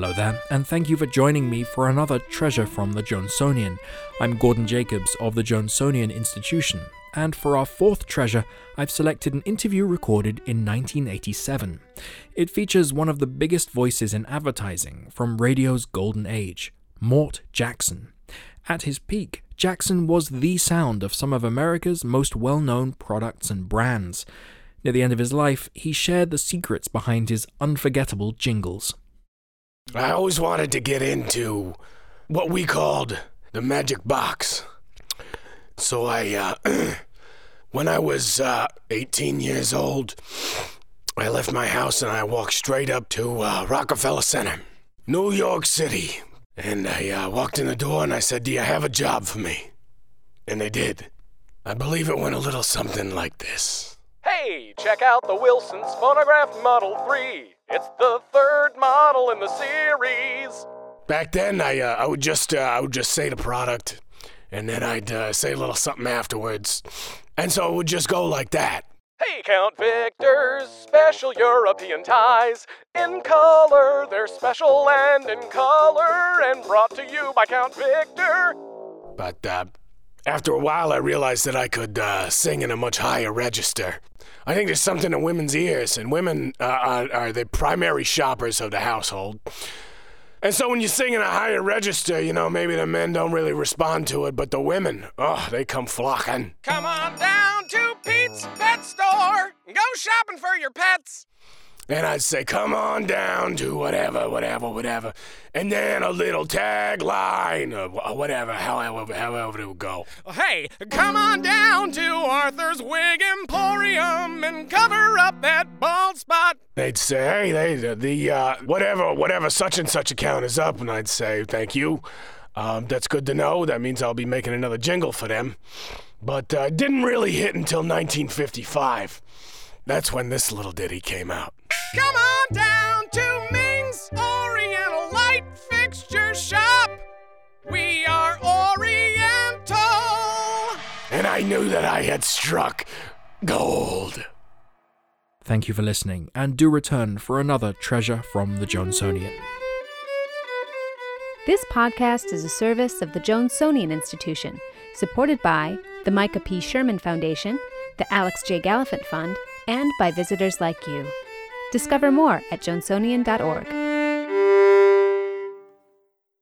Hello there, and thank you for joining me for another treasure from the Johnsonian. I'm Gordon Jacobs of the Johnsonian Institution, and for our fourth treasure, I've selected an interview recorded in 1987. It features one of the biggest voices in advertising from radio's golden age, Mort Jackson. At his peak, Jackson was the sound of some of America's most well known products and brands. Near the end of his life, he shared the secrets behind his unforgettable jingles. I always wanted to get into what we called the magic box. So I, uh, when I was uh, 18 years old, I left my house and I walked straight up to uh, Rockefeller Center, New York City. And I uh, walked in the door and I said, Do you have a job for me? And they did. I believe it went a little something like this. Hey, check out the Wilson's Phonograph Model 3. It's the third model in the series. Back then, I uh, I would just uh, I would just say the product, and then I'd uh, say a little something afterwards, and so it would just go like that. Hey, Count Victor's special European ties. In color, they're special and in color, and brought to you by Count Victor. But uh, after a while, I realized that I could uh, sing in a much higher register. I think there's something in women's ears, and women uh, are, are the primary shoppers of the household. And so when you sing in a higher register, you know, maybe the men don't really respond to it, but the women, oh, they come flocking. Come on down to Pete's Pet Store. Go shopping for your pets. And I'd say, come on down to whatever, whatever, whatever. And then a little tagline, or whatever, however, however it would go. Hey, come on down to Arthur's Wig Emporium and cover up that bald spot. They'd say, hey, they, the, the uh, whatever, whatever, such and such account is up. And I'd say, thank you. Um, that's good to know. That means I'll be making another jingle for them. But uh, it didn't really hit until 1955. That's when this little ditty came out. Come on down to Ming's Oriental Light Fixture Shop. We are Oriental. And I knew that I had struck gold. Thank you for listening, and do return for another treasure from the Johnsonian. This podcast is a service of the Johnsonian Institution, supported by the Micah P. Sherman Foundation, the Alex J. Gallifant Fund, and by visitors like you. Discover more at johnsonian.org.